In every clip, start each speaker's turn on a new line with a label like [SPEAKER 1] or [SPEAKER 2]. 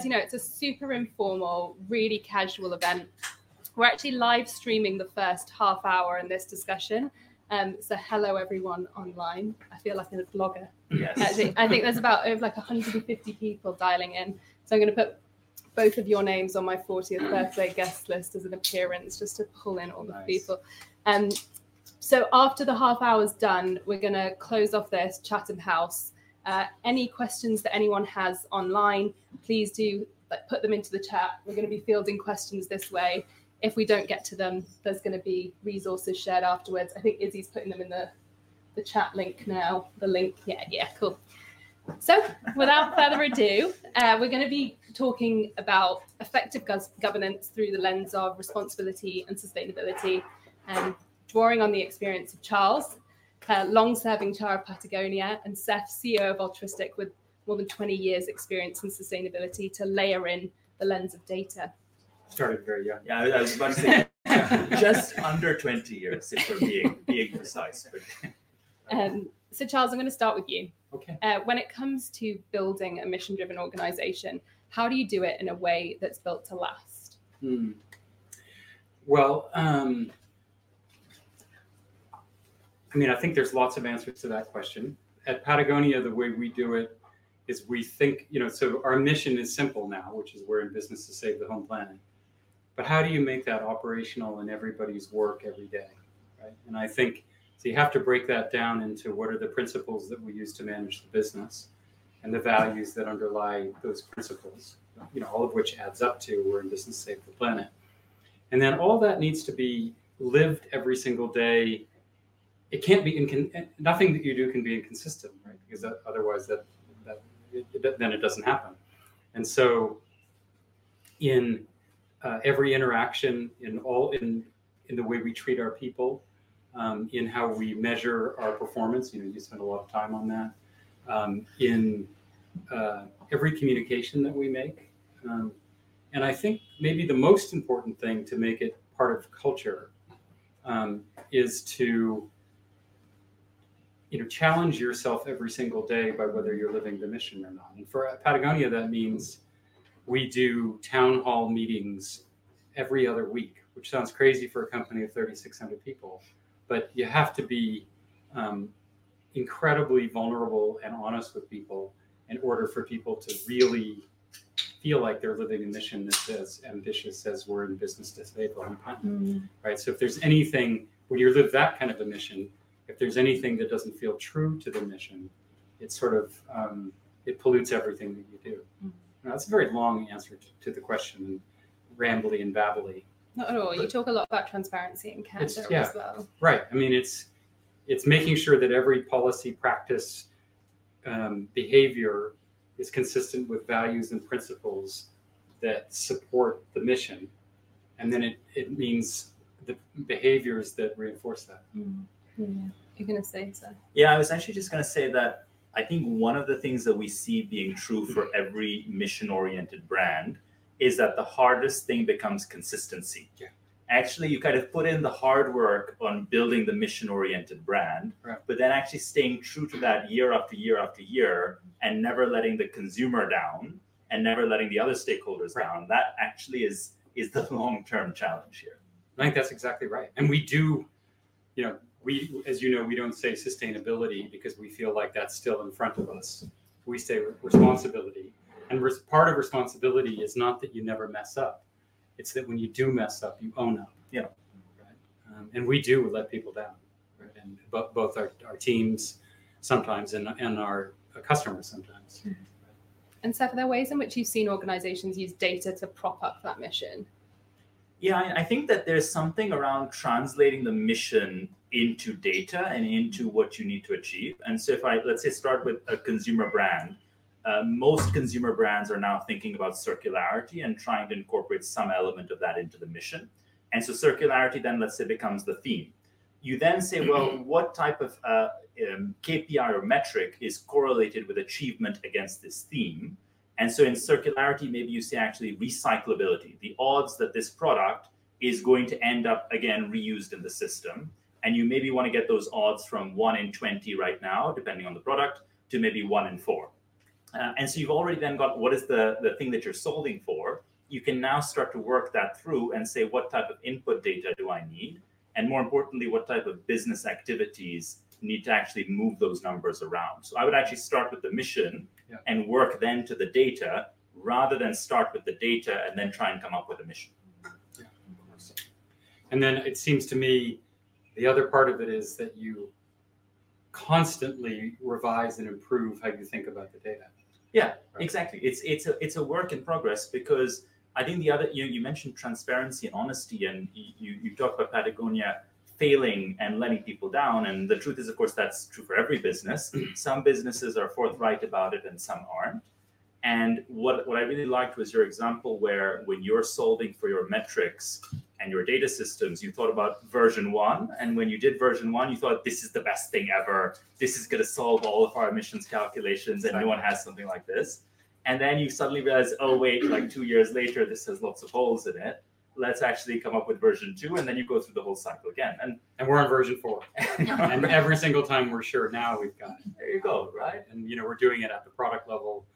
[SPEAKER 1] as you know, it's a super informal, really casual event. We're actually live streaming the first half hour in this discussion. Um, so hello everyone online. I feel like a blogger.
[SPEAKER 2] Yes.
[SPEAKER 1] Actually, I think there's about over like 150 people dialing in. So I'm going to put both of your names on my 40th birthday guest list as an appearance, just to pull in all the
[SPEAKER 2] Nice.
[SPEAKER 1] people. Um, so after the half hour's done, we're going to close off this Chatham House. Uh, any questions that anyone has online, please do like, put them into the chat. We're going to be fielding questions this way. If we don't get to them, there's going to be resources shared afterwards. I think Izzy's putting them in the, the chat link now. The link, yeah, yeah, cool. So, without further ado, uh, we're going to be talking about effective gov- governance through the lens of responsibility and sustainability, and drawing on the experience of Charles, uh, long-serving chair of Patagonia, and Saif, CEO of Altruistiq, with more than 20 years' experience in sustainability, to layer in the lens of data.
[SPEAKER 3] Started very young.
[SPEAKER 2] Yeah, I was about to say just under 20 years if we're being being precise.
[SPEAKER 1] Um, so, Charles, I'm going to start with you.
[SPEAKER 3] Okay.
[SPEAKER 1] Uh, when it comes to building a mission-driven organization, how do you do it in a way that's built to last?
[SPEAKER 3] Hmm. Well, um, I mean, I think there's lots of answers to that question. At Patagonia, the way we do it is we think, you know, so our mission is simple now, which is we're in business to save the home planet. But how do you make that operational in everybody's work every day, right? And I think so. You have to break that down into what are the principles that we use to manage the business, and the values that underlie those principles. You know, all of which adds up to we're in business to save the planet. And then all that needs to be lived every single day. It can't be incon- nothing that you do can be inconsistent, right? Because that, otherwise, that, that it, then it doesn't happen. And so, in uh, every interaction, in all in in the way we treat our people, um, in how we measure our performance, you know, you spend a lot of time on that. Um, in uh, every communication that we make, um, and I think maybe the most important thing to make it part of culture um, is to you know challenge yourself every single day by whether you're living the mission or not. And for Patagonia, that means we do town hall meetings every other week, which sounds crazy for a company of 3,600 people, but you have to be um, incredibly vulnerable and honest with people in order for people to really feel like they're living a mission that's as ambitious as we're in business to save the home planet, right? So if there's anything when you live that kind of a mission, if there's anything that doesn't feel true to the mission, it sort of um, it pollutes everything that you do.
[SPEAKER 1] Mhm.
[SPEAKER 3] Now, that's a very long answer to, to the question, rambly and babbly.
[SPEAKER 1] Not at all. You talk a lot about transparency and candor
[SPEAKER 3] yeah.
[SPEAKER 1] as well.
[SPEAKER 3] Right. I mean, it's it's making sure that every policy, practice, um, behavior is consistent with values and principles that support the mission, and then it it means the behaviors that reinforce that.
[SPEAKER 1] Yeah. You're going to say so.
[SPEAKER 2] yeah, I was actually just going to say that I think one of the things that we see being true for every mission oriented brand is that the hardest thing becomes consistency.
[SPEAKER 3] Yeah.
[SPEAKER 2] Actually, you kind of put in the hard work on building the mission oriented brand,
[SPEAKER 3] Right.
[SPEAKER 2] but then actually staying true to that year after year after year and never letting the consumer down and never letting the other stakeholders
[SPEAKER 3] Right.
[SPEAKER 2] down. That actually is is the long term challenge here.
[SPEAKER 3] I think that's exactly right. And we do, you know, we, as you know, we don't say sustainability because we feel like that's still in front of us. We say responsibility. And res- part of responsibility is not that you never mess up, it's that when you do mess up, you own up.
[SPEAKER 2] Yeah.
[SPEAKER 3] Right? Um, and we do let people down. Right? And bo- both our, our teams sometimes and, and our uh, customers sometimes.
[SPEAKER 1] And Saif, are there ways in which you've seen organizations use data to prop up that mission?
[SPEAKER 2] Yeah, I I think that there's something around translating the mission into data and into what you need to achieve. And so, if I let's say start with a consumer brand, uh, most consumer brands are now thinking about circularity and trying to incorporate some element of that into the mission. And so, circularity then let's say becomes the theme. You then say, well, what type of uh, um, KPI or metric is correlated with achievement against this theme? And so in circularity, maybe you say actually recyclability, the odds that this product is going to end up again reused in the system. And you maybe want to get those odds from one in 20 right now, depending on the product, to maybe one in four. Uh, and so you've already then got what is the, the thing that you're solving for. You can now start to work that through and say, what type of input data do I need? And more importantly, what type of business activities need to actually move those numbers around? So I would actually start with the mission
[SPEAKER 3] Yeah.
[SPEAKER 2] and work then to the data rather than start with the data and then try and come up with a mission.
[SPEAKER 3] And then it seems to me the other part of it is that you constantly revise and improve how you think about the data.
[SPEAKER 2] Yeah,
[SPEAKER 3] Right.
[SPEAKER 2] exactly. It's it's a it's a work in progress because I think the other you you mentioned transparency and honesty, and you you talk about Patagonia failing and letting people down, and the truth is, of course, that's true for every business. some businesses are forthright about it, and some aren't. And what what I really liked was your example where when you're solving for your metrics and your data systems, you thought about version one, and when you did version one, you thought this is the best thing ever. This is going to solve all of our emissions calculations, and no one has something like this. And then you suddenly realize, oh wait, like two years later, this has lots of holes in it. Let's actually come up with version two, and then you go through the whole cycle again. And
[SPEAKER 3] And we're on version four. And every single time we're sure now we've got
[SPEAKER 2] there you go, right?
[SPEAKER 3] And you know, we're doing it at the product level.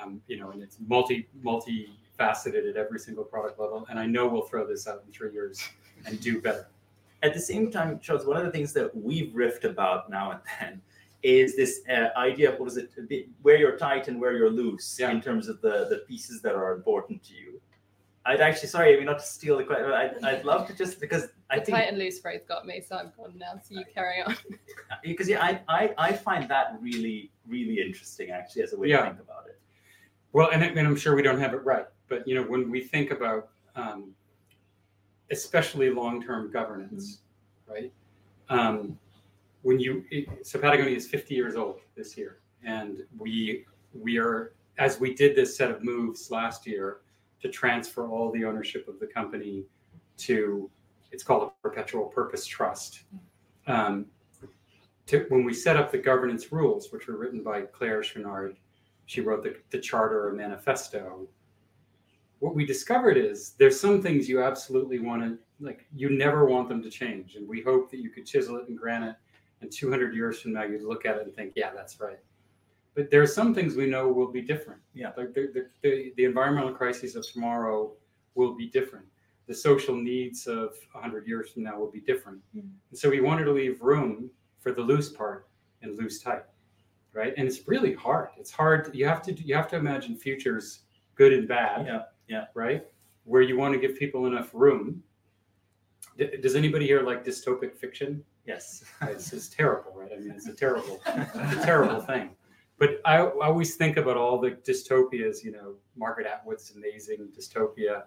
[SPEAKER 3] Um, you know, and it's multi multi multi-faceted at every single product level. And I know we'll throw this out in three years and do better.
[SPEAKER 2] At the same time, Charles, one of the things that we've riffed about now and then is this uh, idea of what is it, where you're tight and where you're loose
[SPEAKER 3] Yeah.
[SPEAKER 2] in terms of the, the pieces that are important to you. I'd actually, sorry, I mean, not to steal the question, I'd, I'd love to just, because I
[SPEAKER 1] The
[SPEAKER 2] think,
[SPEAKER 1] tight and loose phrase got me, so I'm gone now. So you carry on.
[SPEAKER 2] because yeah, I, I, I find that really, really interesting actually as a way
[SPEAKER 3] Yeah.
[SPEAKER 2] to think about it.
[SPEAKER 3] Well, and, and I'm sure we don't have it right, but you know, when we think about um, especially long-term governance, right? Um, when you it- so Patagonia is 50 years old this year, and we we are as we did this set of moves last year to transfer all the ownership of the company to it's called a perpetual purpose trust. Um, to, when we set up the governance rules, which were written by Claire Chouinard, she wrote the, the charter or manifesto. What we discovered is there's some things you absolutely want to like. You never want them to change, and we hope that you could chisel it in granite, and 200 years from now you'd look at it and think, yeah, that's right. But there are some things we know will be different.
[SPEAKER 2] Yeah.
[SPEAKER 3] like the the, the, the environmental crises of tomorrow will be different. The social needs of 100 years from now will be different.
[SPEAKER 1] Mm.
[SPEAKER 3] And so we wanted to leave room for the loose part and loose tight right? And it's really hard. It's hard. You have to you have to imagine futures good and bad
[SPEAKER 2] Yeah, yeah.
[SPEAKER 3] right? Where you want to give people enough room. D- does anybody here like dystopic fiction?
[SPEAKER 2] Yes.
[SPEAKER 3] it's, it's terrible right? I mean it's a terrible it's a terrible thing. But I, I always think about all the dystopias you know margaret atwood's amazing dystopia.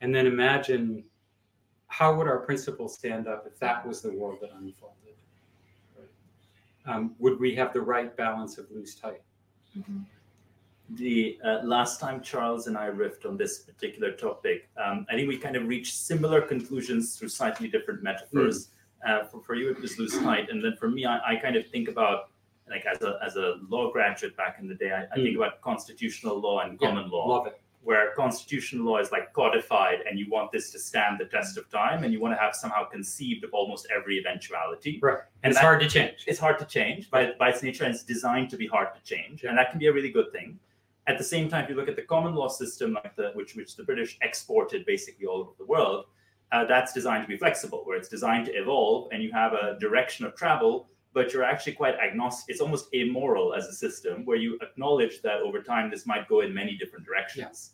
[SPEAKER 3] And then imagine how would our principles stand up if that was the world that unfolded? Um, would we have the right balance of loose tight?
[SPEAKER 2] The uh, last time Charles and I riffed on this particular topic, um, I think we kind of reached similar conclusions through slightly different metaphors. Uh, for, for you, it was loose tight, and then for me, I, I kind of think about like as a as a law graduate back in the day, I, I think about constitutional law and
[SPEAKER 3] Yeah,
[SPEAKER 2] common law,
[SPEAKER 3] love it
[SPEAKER 2] where constitutional law is like codified, and you want this to stand the test of time, and you want to have somehow conceived of almost every eventuality.
[SPEAKER 3] right. And it's
[SPEAKER 2] that-
[SPEAKER 3] hard to change.
[SPEAKER 2] it's hard to change by, by its nature and it's designed to be hard to change and that can be a really good thing. At the same time if you look at the common law system like the which which the british exported basically all over the world uh, that's designed to be flexible where it's designed to evolve and you have a direction of travel but you're actually quite agnostic it's almost amoral as a system where you acknowledge that over time this might go in many different directions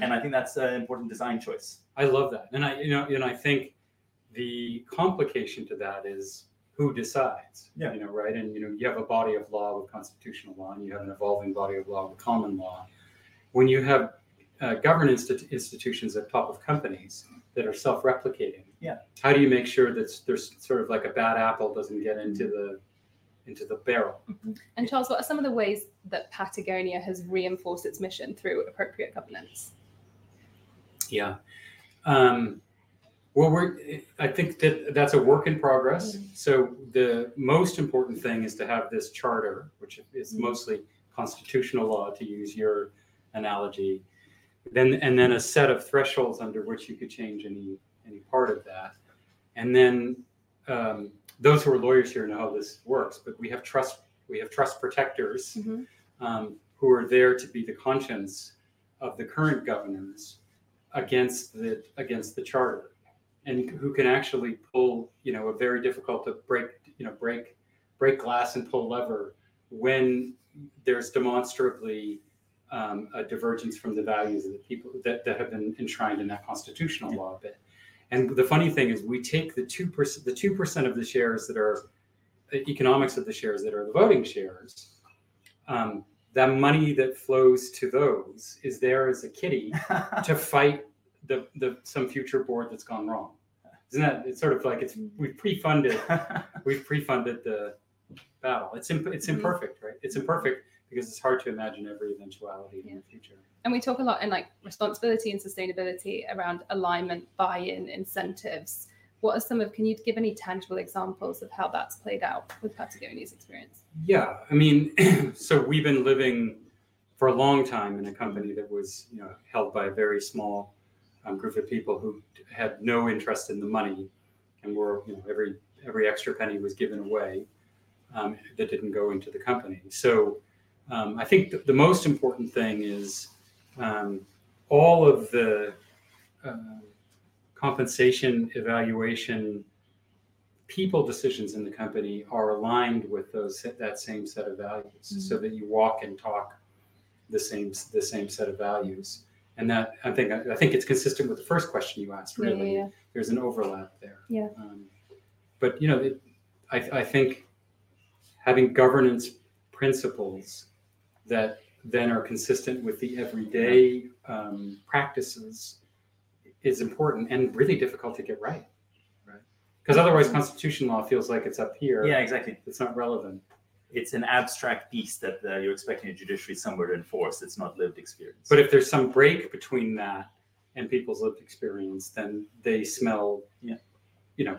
[SPEAKER 2] and i think that's an important design choice
[SPEAKER 3] I love that. And I, you know, and I think the complication to that is who decides.
[SPEAKER 2] Yeah.
[SPEAKER 3] You know, right? And you know, you have a body of law with constitutional law, and you have an evolving body of law with common law. When you have uh, governance institutions at top of companies that are self-replicating,
[SPEAKER 2] Yeah.
[SPEAKER 3] how do you make sure that there's sort of like a bad apple doesn't get into the into the barrel?
[SPEAKER 1] And Charles, what are some of the ways that Patagonia has reinforced its mission through appropriate governance?
[SPEAKER 3] Yeah. Um, well, we're. I think that that's a work in progress. So the most important thing is to have this charter, which is
[SPEAKER 1] Mhm.
[SPEAKER 3] mostly constitutional law, to use your analogy. Then and then a set of thresholds under which you could change any any part of that, and then um, those who are lawyers here know how this works. But we have trust. We have trust protectors
[SPEAKER 1] Mhm.
[SPEAKER 3] um, who are there to be the conscience of the current governors against the against the charter and who can actually pull you know a very difficult to break you know break break glass and pull lever when there's demonstrably um, a divergence from the values of the people that, that have been enshrined in that constitutional law a bit. And the funny thing is, we take the two percent, the two percent of the shares that are economics of the shares that are the voting shares. Um, that money that flows to those is there as a kitty to fight the, the some future board that's gone wrong. Isn't that? It's sort of like it's we've pre-funded we've pre-funded the battle. It's imp- it's
[SPEAKER 1] Mhm.
[SPEAKER 3] imperfect, right? It's imperfect because it's hard to imagine every eventuality in the future.
[SPEAKER 1] And we talk a lot in like responsibility and sustainability around alignment, buy-in, incentives. What are some of? Can you give any tangible examples of how that's played out with Patagonia's experience?
[SPEAKER 3] Yeah, I mean, so we've been living for a long time in a company that was, you know, held by a very small um, group of people who had no interest in the money, and were, you know, every every extra penny was given away um, that didn't go into the company. So um, I think th- the most important thing is um, all of the uh, compensation evaluation people decisions in the company are aligned with those that same set of values. So that you walk and talk the same the same set of values. And that i think i think it's consistent with the first question you asked really.
[SPEAKER 1] Yeah, yeah,
[SPEAKER 3] there's an overlap there.
[SPEAKER 1] Yeah.
[SPEAKER 3] um, but you know it, I, I think having governance principles that then are consistent with the everyday um, practices is important and really difficult to get right
[SPEAKER 2] Right.
[SPEAKER 3] because otherwise constitution law feels like it's up here
[SPEAKER 2] yeah, exactly.
[SPEAKER 3] it's not relevant
[SPEAKER 2] It's an abstract piece that uh, you're expecting a judiciary somewhere to enforce. It's not lived experience.
[SPEAKER 3] but if there's some break between that and people's lived experience then they smell
[SPEAKER 2] Yeah.
[SPEAKER 3] you know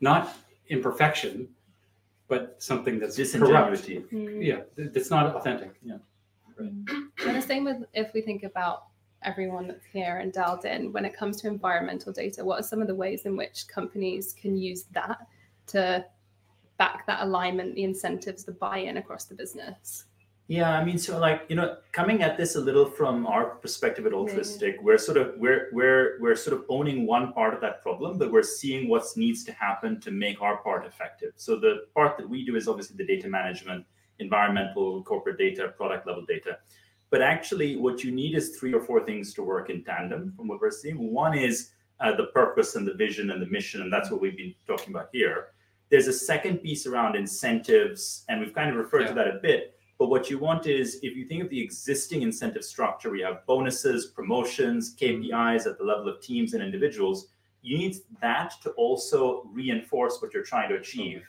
[SPEAKER 3] not imperfection but something that's corrupt
[SPEAKER 2] disingenuity.
[SPEAKER 1] Mm.
[SPEAKER 3] yeah th- that's not authentic yeah. Right.
[SPEAKER 1] And the same with if we think about everyone that's here and dialed in, when it comes to environmental data, what are some of the ways in which companies can use that to back that alignment, the incentives, the buy-in across the business?
[SPEAKER 2] Yeah, I mean, so like you know, coming at this a little from our perspective at
[SPEAKER 1] Yeah.
[SPEAKER 2] We're sort of we're we're we're sort of owning one part of that problem, but we're seeing what needs to happen to make our part effective. So the part that we do is obviously the data management, environmental, corporate data, product level data. But actually, what you need is three or four things to work in tandem. From what we're seeing, one is uh, the purpose and the vision and the mission, and that's what we've been talking about here. There's a second piece around incentives, and we've kind of referred
[SPEAKER 3] Yeah.
[SPEAKER 2] to that a bit. But what you want is if you think of the existing incentive structure, we have bonuses, promotions, mm-hmm. KPIs at the level of teams and individuals. You need that to also reinforce what you're trying to achieve.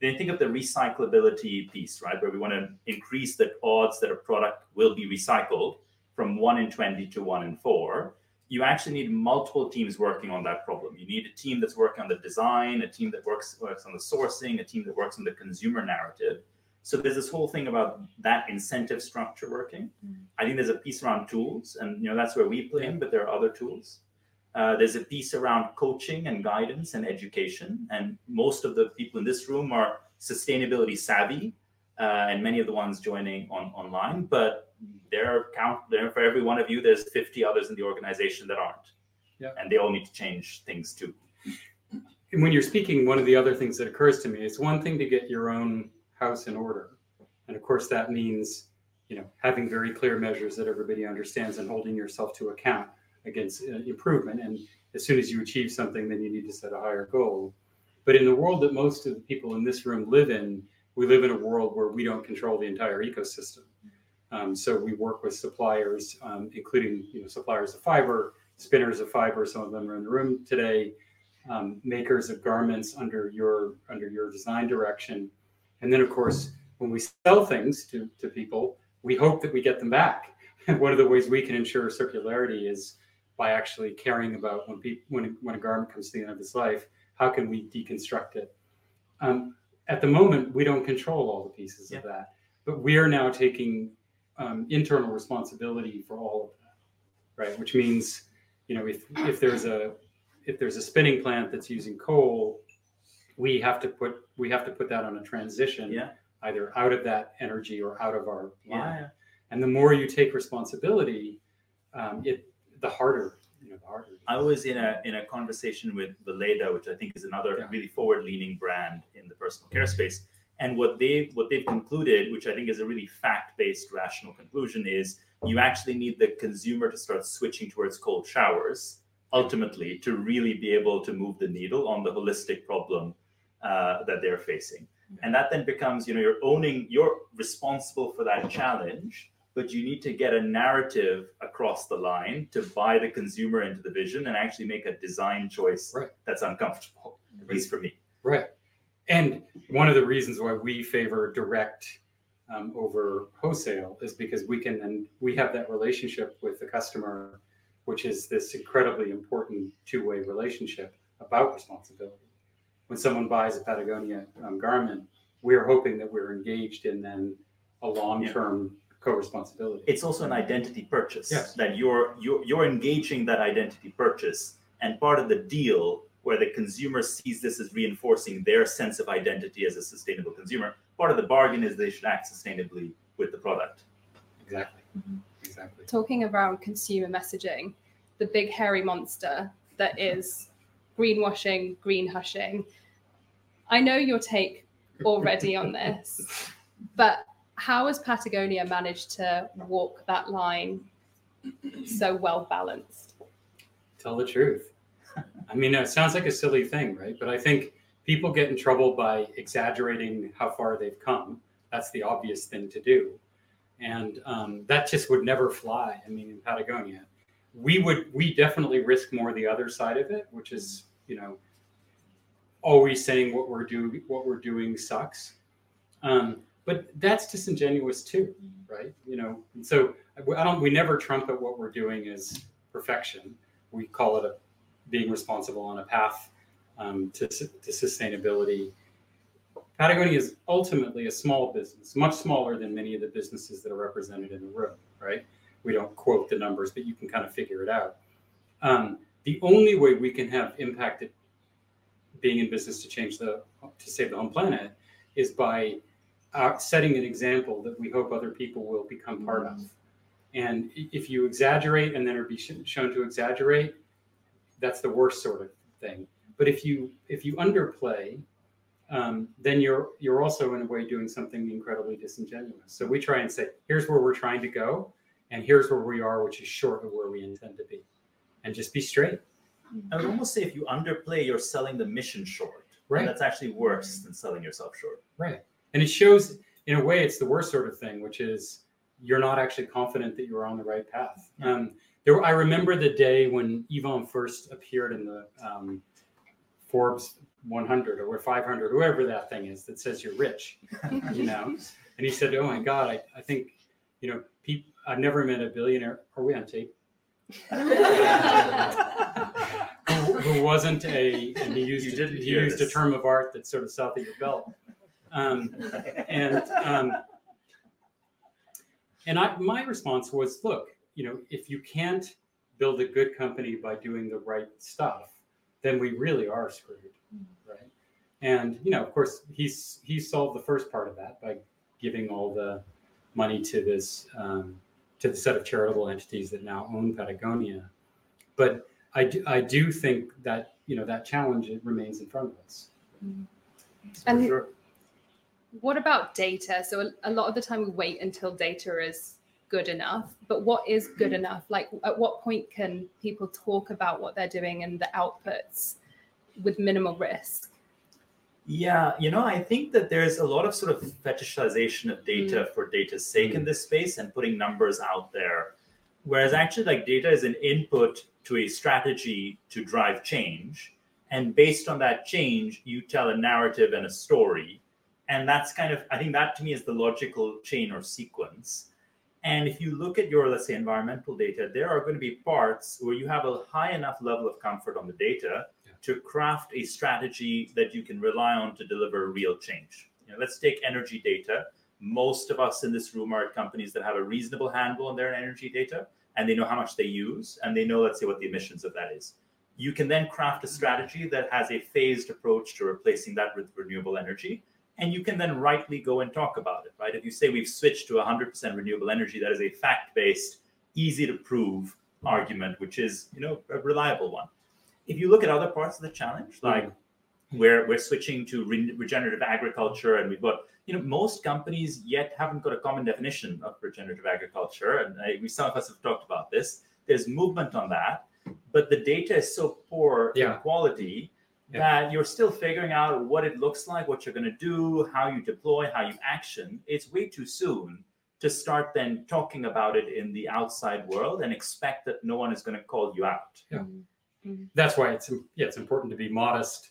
[SPEAKER 2] Then think of the recyclability piece, right? Where we want to increase the odds that a product will be recycled from one in 20 to one in four. You actually need multiple teams working on that problem. You need a team that's working on the design, a team that works, works on the sourcing, a team that works on the consumer narrative. So there's this whole thing about that incentive structure working.
[SPEAKER 1] Mm.
[SPEAKER 2] I think there's a piece around tools, and you know that's where we play in, but there are other tools. Uh, there's a piece around coaching and guidance and education, and most of the people in this room are sustainability savvy, uh, and many of the ones joining on online. But there are count there for every one of you. There's 50 others in the organization that aren't,
[SPEAKER 3] Yeah.
[SPEAKER 2] and they all need to change things too.
[SPEAKER 3] and when you're speaking one of the other things that occurs to me it's one thing to get your own house in order. And of course that means you know having very clear measures that everybody understands and holding yourself to account against uh, improvement. And as soon as you achieve something then you need to set a higher goal. But in the world that most of the people in this room live in we live in a world where we don't control the entire ecosystem. Um, so we work with suppliers um, including you know suppliers of fiber spinners of fiber some of them are in the room today um, makers of garments under your under your design direction and then of course when we sell things to, to people we hope that we get them back. And one of the ways we can ensure circularity is by actually caring about when people when, when a garment comes to the end of its life how can we deconstruct it? Um, at the moment we don't control all the pieces of that but we are now taking um, internal responsibility for all of that right? Which means you know if if there's a if there's a spinning plant that's using coal we have to put we have to put that on a transition
[SPEAKER 2] Yeah.
[SPEAKER 3] either out of that energy or out of our
[SPEAKER 2] Yeah,
[SPEAKER 3] line.
[SPEAKER 2] yeah.
[SPEAKER 3] And the more you take responsibility, um, it the harder, you know, the harder.
[SPEAKER 2] I was in a in a conversation with Weleda, which I think is another
[SPEAKER 3] Yeah.
[SPEAKER 2] really forward-leaning brand in the personal care space. And what they what they've concluded, which I think is a really fact-based, rational conclusion, is you actually need the consumer to start switching towards cold showers ultimately to really be able to move the needle on the holistic problem uh, that they're facing. And that then becomes, you know, you're owning, you're responsible for that challenge, but you need to get a narrative across the line to buy the consumer into the vision and actually make a design choice
[SPEAKER 3] Right.
[SPEAKER 2] that's uncomfortable, at least for me.
[SPEAKER 3] Right. And one of the reasons why we favor direct um, over wholesale is because we can and we have that relationship with the customer, which is this incredibly important two-way relationship about responsibility. When someone buys a Patagonia um, garment, we're hoping that we're engaged in then a long-term co-responsibility.
[SPEAKER 2] It's also an identity purchase
[SPEAKER 3] Yes.
[SPEAKER 2] that you're, you're you're engaging that identity purchase, and part of the deal where the consumer sees this as reinforcing their sense of identity as a sustainable consumer. Part of the bargain is they should act sustainably with the product.
[SPEAKER 3] exactly.
[SPEAKER 1] Mhm.
[SPEAKER 3] Exactly.
[SPEAKER 1] talking around consumer messaging, the big hairy monster that is greenwashing, green hushing. I know your take already on this, but how has Patagonia managed to walk that line so well balanced?
[SPEAKER 3] tell the truth. I mean, it sounds like a silly thing, right? But I think people get in trouble by exaggerating how far they've come. That's the obvious thing to do. And um, that just would never fly. I mean, in Patagonia, we would, we definitely risk more the other side of it, which is, you know, always saying what we're doing, what we're doing sucks. Um, but that's disingenuous too, right? You know, and so I don't, we never trumpet what we're doing as perfection we call it a being responsible on a path um, to, to sustainability. Patagonia is ultimately a small business, much smaller than many of the businesses that are represented in the room, right? We don't quote the numbers, but you can kind of figure it out. Um, the only way we can have impacted being in business to change the to save the home planet is by uh, setting an example that we hope other people will become part of. And if you exaggerate and then are be sh- shown to exaggerate, that's the worst sort of thing. But if you if you underplay, um, then you're you're also in a way doing something incredibly disingenuous. So we try and say, here's where we're trying to go, and here's where we are, which is short of where we intend to be, and just be straight.
[SPEAKER 2] I would almost say if you underplay, you're selling the mission short.
[SPEAKER 3] Right.
[SPEAKER 2] And that's actually worse than selling yourself short.
[SPEAKER 3] Right. And it shows, in a way, it's the worst sort of thing, which is you're not actually confident that you're on the right path. Um, there, I remember the day when Yvon first appeared in the um, Forbes 100 or 500, whoever that thing is that says you're rich, you know. And he said, "Oh my God, I, I think, you know, peop, I've never met a billionaire. Are we on tape? who, who wasn't a and he used
[SPEAKER 2] You didn't
[SPEAKER 3] he used a term of art that's sort of south of your belt. Um, and um, and I my response was look you know if you can't build a good company by doing the right stuff then we really are screwed right? And you know of course he's he solved the first part of that by giving all the money to this um, to the set of charitable entities that now own Patagonia. But I do, I do think that you know that challenge it remains in front of us. Mm-hmm.
[SPEAKER 2] For
[SPEAKER 1] And-
[SPEAKER 2] sure.
[SPEAKER 1] What about data? So a, a lot of the time we wait until data is good enough, but what is good mm-hmm. enough? Like at what point can people talk about what they're doing and the outputs with minimal risk?
[SPEAKER 2] Yeah, you know, I think that there's a lot of sort of fetishization of data mm. for data's sake in this space and putting numbers out there. Whereas actually, like data is an input to a strategy to drive change. And based on that change, you tell a narrative and a story. And that's kind of, I think that to me is the logical chain or sequence. And if you look at your, let's say, environmental data, there are going to be parts where you have a high enough level of comfort on the data to craft a strategy that you can rely on to deliver real change. You know, let's take energy data. Most of us in this room are at companies that have a reasonable handle on their energy data and they know how much they use and they know, let's say, what the emissions of that is. You can then craft a strategy that has a phased approach to replacing that with renewable energy. and you can then rightly go and talk about it, right? If you say we've switched to 100% renewable energy, that is a fact-based, easy to prove argument, which is you know a reliable one. If you look at other parts of the challenge, like mm. where we're switching to re- regenerative agriculture, and we've got you know most companies yet haven't got a common definition of regenerative agriculture, and I, we some of us have talked about this. There's movement on that, but the data is so poor
[SPEAKER 3] Yeah.
[SPEAKER 2] in quality
[SPEAKER 3] Yeah.
[SPEAKER 2] that you're still figuring out what it looks like, what you're going to do, how you deploy, how you action. It's way too soon to start then talking about it in the outside world and expect that no one is going to call you out. Mm-hmm. Mm-hmm.
[SPEAKER 3] that's why it's yeah it's important to be modest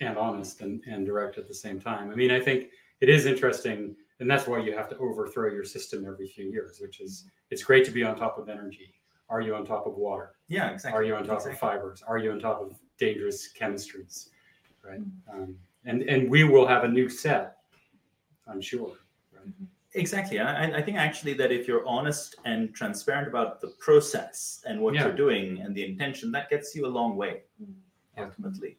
[SPEAKER 3] and honest and, and direct at the same time i mean i think it is interesting and that's why you have to overthrow your system every few years which is it's great to be on top of energy are you on top of water
[SPEAKER 2] Yeah, exactly.
[SPEAKER 3] are you on top
[SPEAKER 2] Exactly.
[SPEAKER 3] of fibers are you on top of dangerous chemistries right mm-hmm. um, and and we will have a new set i'm sure right?
[SPEAKER 2] Mm-hmm. Exactly. I, I think actually that if you're honest and transparent about the process and what
[SPEAKER 3] Yeah.
[SPEAKER 2] you're doing and the intention, that gets you a long way
[SPEAKER 3] mm.
[SPEAKER 2] ultimately.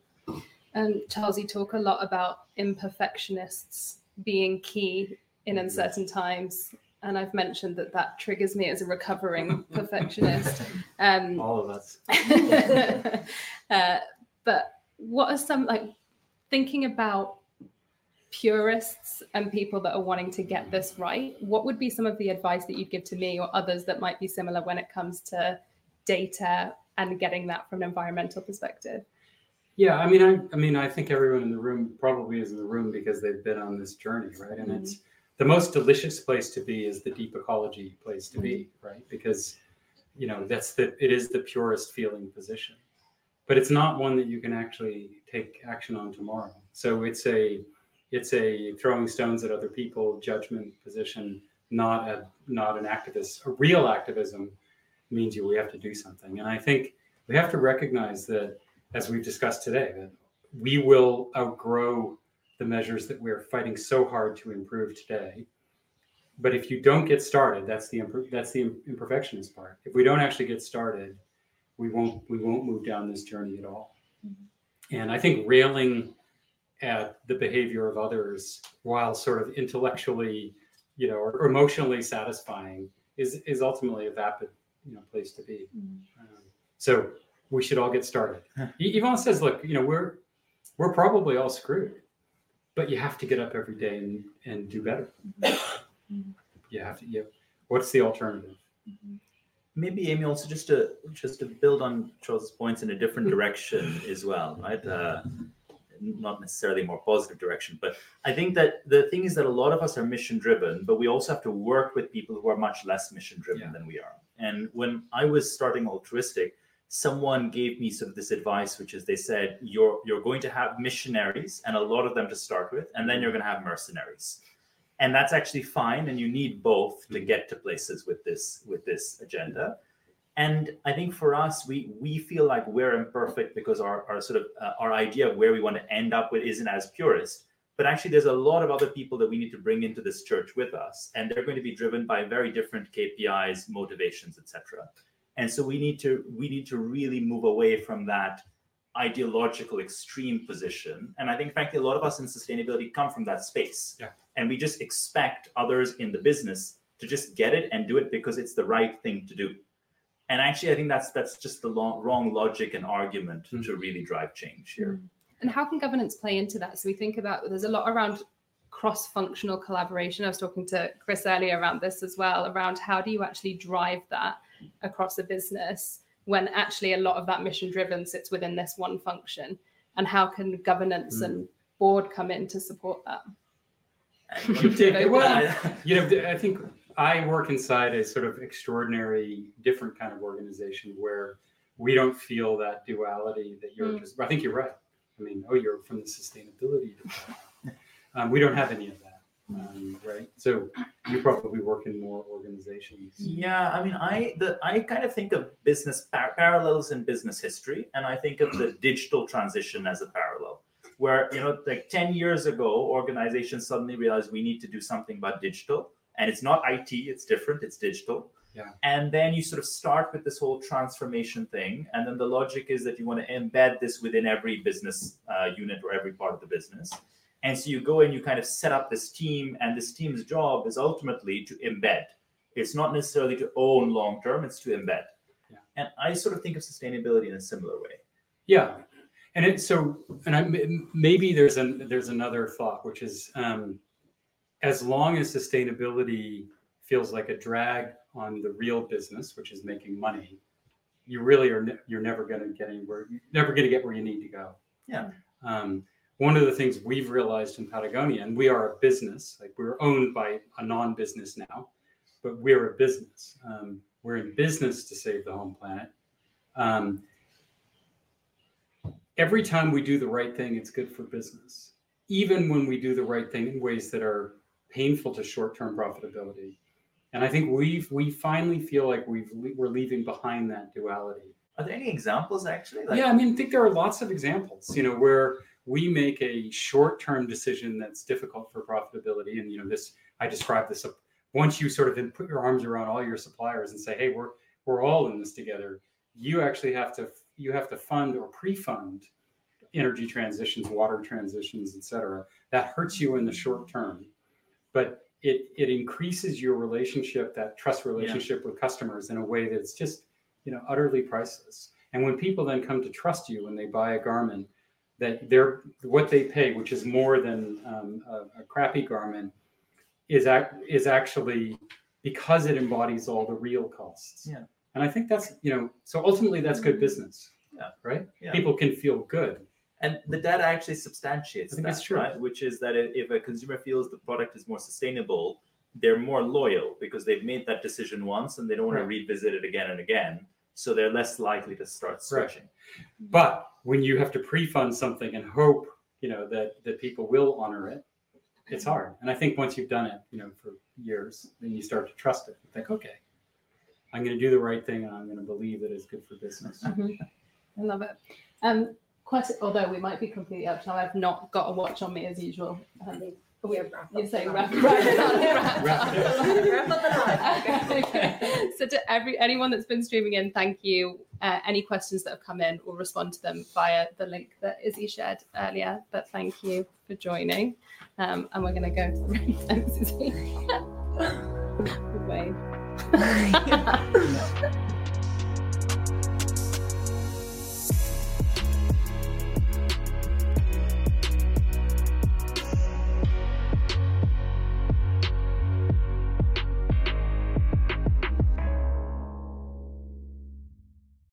[SPEAKER 1] And Charles, you talk a lot about imperfectionists being key in uncertain times. And I've mentioned that that triggers me as a recovering perfectionist. Um,
[SPEAKER 3] all of us
[SPEAKER 1] uh, but what are some like thinking about purists and people that are wanting to get this right? What would be some of the advice that you'd give to me or others that might be similar when it comes to data and getting that from an environmental perspective?
[SPEAKER 3] Yeah, I mean, I, I mean, I think everyone in the room probably is in the room because they've been on this journey, right? And it's mm-hmm. the most delicious place to be is the deep ecology place to be, mm-hmm. right? Because you know that's the it is the purest feeling position, but it's not one that you can actually take action on tomorrow. So it's a it's a throwing stones at other people judgment position, not a not an activist. A real activism means you we have to do something, and I think we have to recognize that as we've discussed today, that we will outgrow the measures that we're fighting so hard to improve today. But if you don't get started, that's the imper- that's the im- imperfectionist part. If we don't actually get started, we won't we won't move down this journey at all. And I think railing at the behavior of others while sort of intellectually, you know, or emotionally satisfying is is ultimately a vapid, you know, place to be. Um, so we should all get started. Yvon says, look, you know, we're we're probably all screwed, but you have to get up every day and, and do better. You have to. You, what's the alternative?
[SPEAKER 2] Maybe Amy also just to just to build on Charles's points in a different direction as well, right? Uh, not necessarily a more positive direction, but I think that the thing is that a lot of us are mission driven, but we also have to work with people who are much less mission driven
[SPEAKER 3] Yeah.
[SPEAKER 2] than we are. And when I was starting Altruistiq, someone gave me sort of this advice, which is they said you're you're going to have missionaries and a lot of them to start with, and then you're going to have mercenaries. And that's actually fine and you need both to get to places with this with this agenda. And i think for us we we feel like we're imperfect because our, our sort of uh, our idea of where we want to end up with isn't as purist. But actually there's a lot of other people that we need to bring into this church with us and they're going to be driven by very different kpis motivations etc and so we need to we need to really move away from that ideological extreme position and i think frankly a lot of us in sustainability come from that space
[SPEAKER 3] Yeah.
[SPEAKER 2] and we just expect others in the business to just get it and do it because it's the right thing to do and actually i think that's that's just the long, wrong logic and argument
[SPEAKER 3] Mm.
[SPEAKER 2] to really drive change here
[SPEAKER 1] And how can governance play into that? So we think about there's a lot around cross-functional collaboration. I was talking to Chris earlier around this as well, around how do you actually drive that across a business when actually a lot of that mission driven sits within this one function? And how can governance
[SPEAKER 3] Mm.
[SPEAKER 1] and board come in to support that?
[SPEAKER 3] You take. Well,
[SPEAKER 2] I-
[SPEAKER 3] you know, I think I work inside a sort of extraordinary, different kind of organization where we don't feel that duality that you're
[SPEAKER 1] Mm.
[SPEAKER 3] just. I think you're right. I mean, oh, you're from the sustainability department. Um, we don't have any of that, um, right? So you probably work in more organizations.
[SPEAKER 2] Yeah, I mean, I the I kind of think of business par- parallels in business history, and I think of the digital transition as a parallel, where you know, like ten years ago, organizations suddenly realized we need to do something about digital, and it's not IT, it's different, it's digital.
[SPEAKER 3] Yeah.
[SPEAKER 2] And then you sort of start with this whole transformation thing, and then the logic is that you want to embed this within every business uh, unit or every part of the business. And so you go and you kind of set up this team, and this team's job is ultimately to embed. It's not necessarily to own long term, it's to embed.
[SPEAKER 3] Yeah.
[SPEAKER 2] And I sort of think of sustainability in a similar way.
[SPEAKER 3] Yeah, and it so and I, maybe there's an there's another thought which is um, as long as sustainability feels like a drag on the real business, which is making money, you really are ne- you're never going to get anywhere. You're never going to get where you need to go.
[SPEAKER 2] Yeah.
[SPEAKER 3] Um, one of the things we've realized in Patagonia, and we are a business, like we're owned by a non-business now, but we're a business. Um, we're in business to save the home planet. Um, every time we do the right thing, it's good for business. Even when we do the right thing in ways that are painful to short-term profitability. And I think we've we finally feel like we've we're leaving behind that duality.
[SPEAKER 2] Are there any examples actually?
[SPEAKER 3] yeah, I mean, I think there are lots of examples, you know, where we make a short-term decision that's difficult for profitability. And you know, this I describe this once you sort of put your arms around all your suppliers and say, hey, we're we're all in this together. You actually have to you have to fund or pre-fund energy transitions, water transitions, et cetera. That hurts you in the short term, but it it increases your relationship, that trust relationship yeah. with customers in a way that's just you know utterly priceless. And when people then come to trust you when they buy a garment, that they're what they pay, which is more than um, a, a, crappy garment, is act, is actually because it embodies all the real costs.
[SPEAKER 2] Yeah.
[SPEAKER 3] And I think that's you know so ultimately that's good business.
[SPEAKER 2] Yeah.
[SPEAKER 3] Right.
[SPEAKER 2] Yeah.
[SPEAKER 3] People can feel good.
[SPEAKER 2] And the data actually substantiates
[SPEAKER 3] I think
[SPEAKER 2] that, right? Which is that if a consumer feels the product is more sustainable, they're more loyal because they've made that decision once and they don't want
[SPEAKER 3] Right.
[SPEAKER 2] to revisit it again and again. So they're less likely to start switching.
[SPEAKER 3] But when you have to pre-fund something and hope, you know, that that people will honor it, it's hard. And I think once you've done it, you know, for years, then you start to trust it. You think, okay, I'm going to do the right thing, and I'm going to believe that it's good for business.
[SPEAKER 1] Mhm. I love it. Um, quite, although we might be completely up now, I've not got a watch on me as usual. Um,
[SPEAKER 4] We have wrap
[SPEAKER 1] you're
[SPEAKER 4] up
[SPEAKER 1] saying
[SPEAKER 4] the
[SPEAKER 1] wrap,
[SPEAKER 4] night.
[SPEAKER 1] wrap,
[SPEAKER 3] Wrap it
[SPEAKER 1] wrap,
[SPEAKER 4] Wrap up the night.
[SPEAKER 1] Okay. So to every anyone that's been streaming in, thank you. Uh, any questions that have come in, we'll respond to them via the link that Izzy shared earlier. But thank you for joining, um, and we're going to go. Thanks, Izzy. Wave.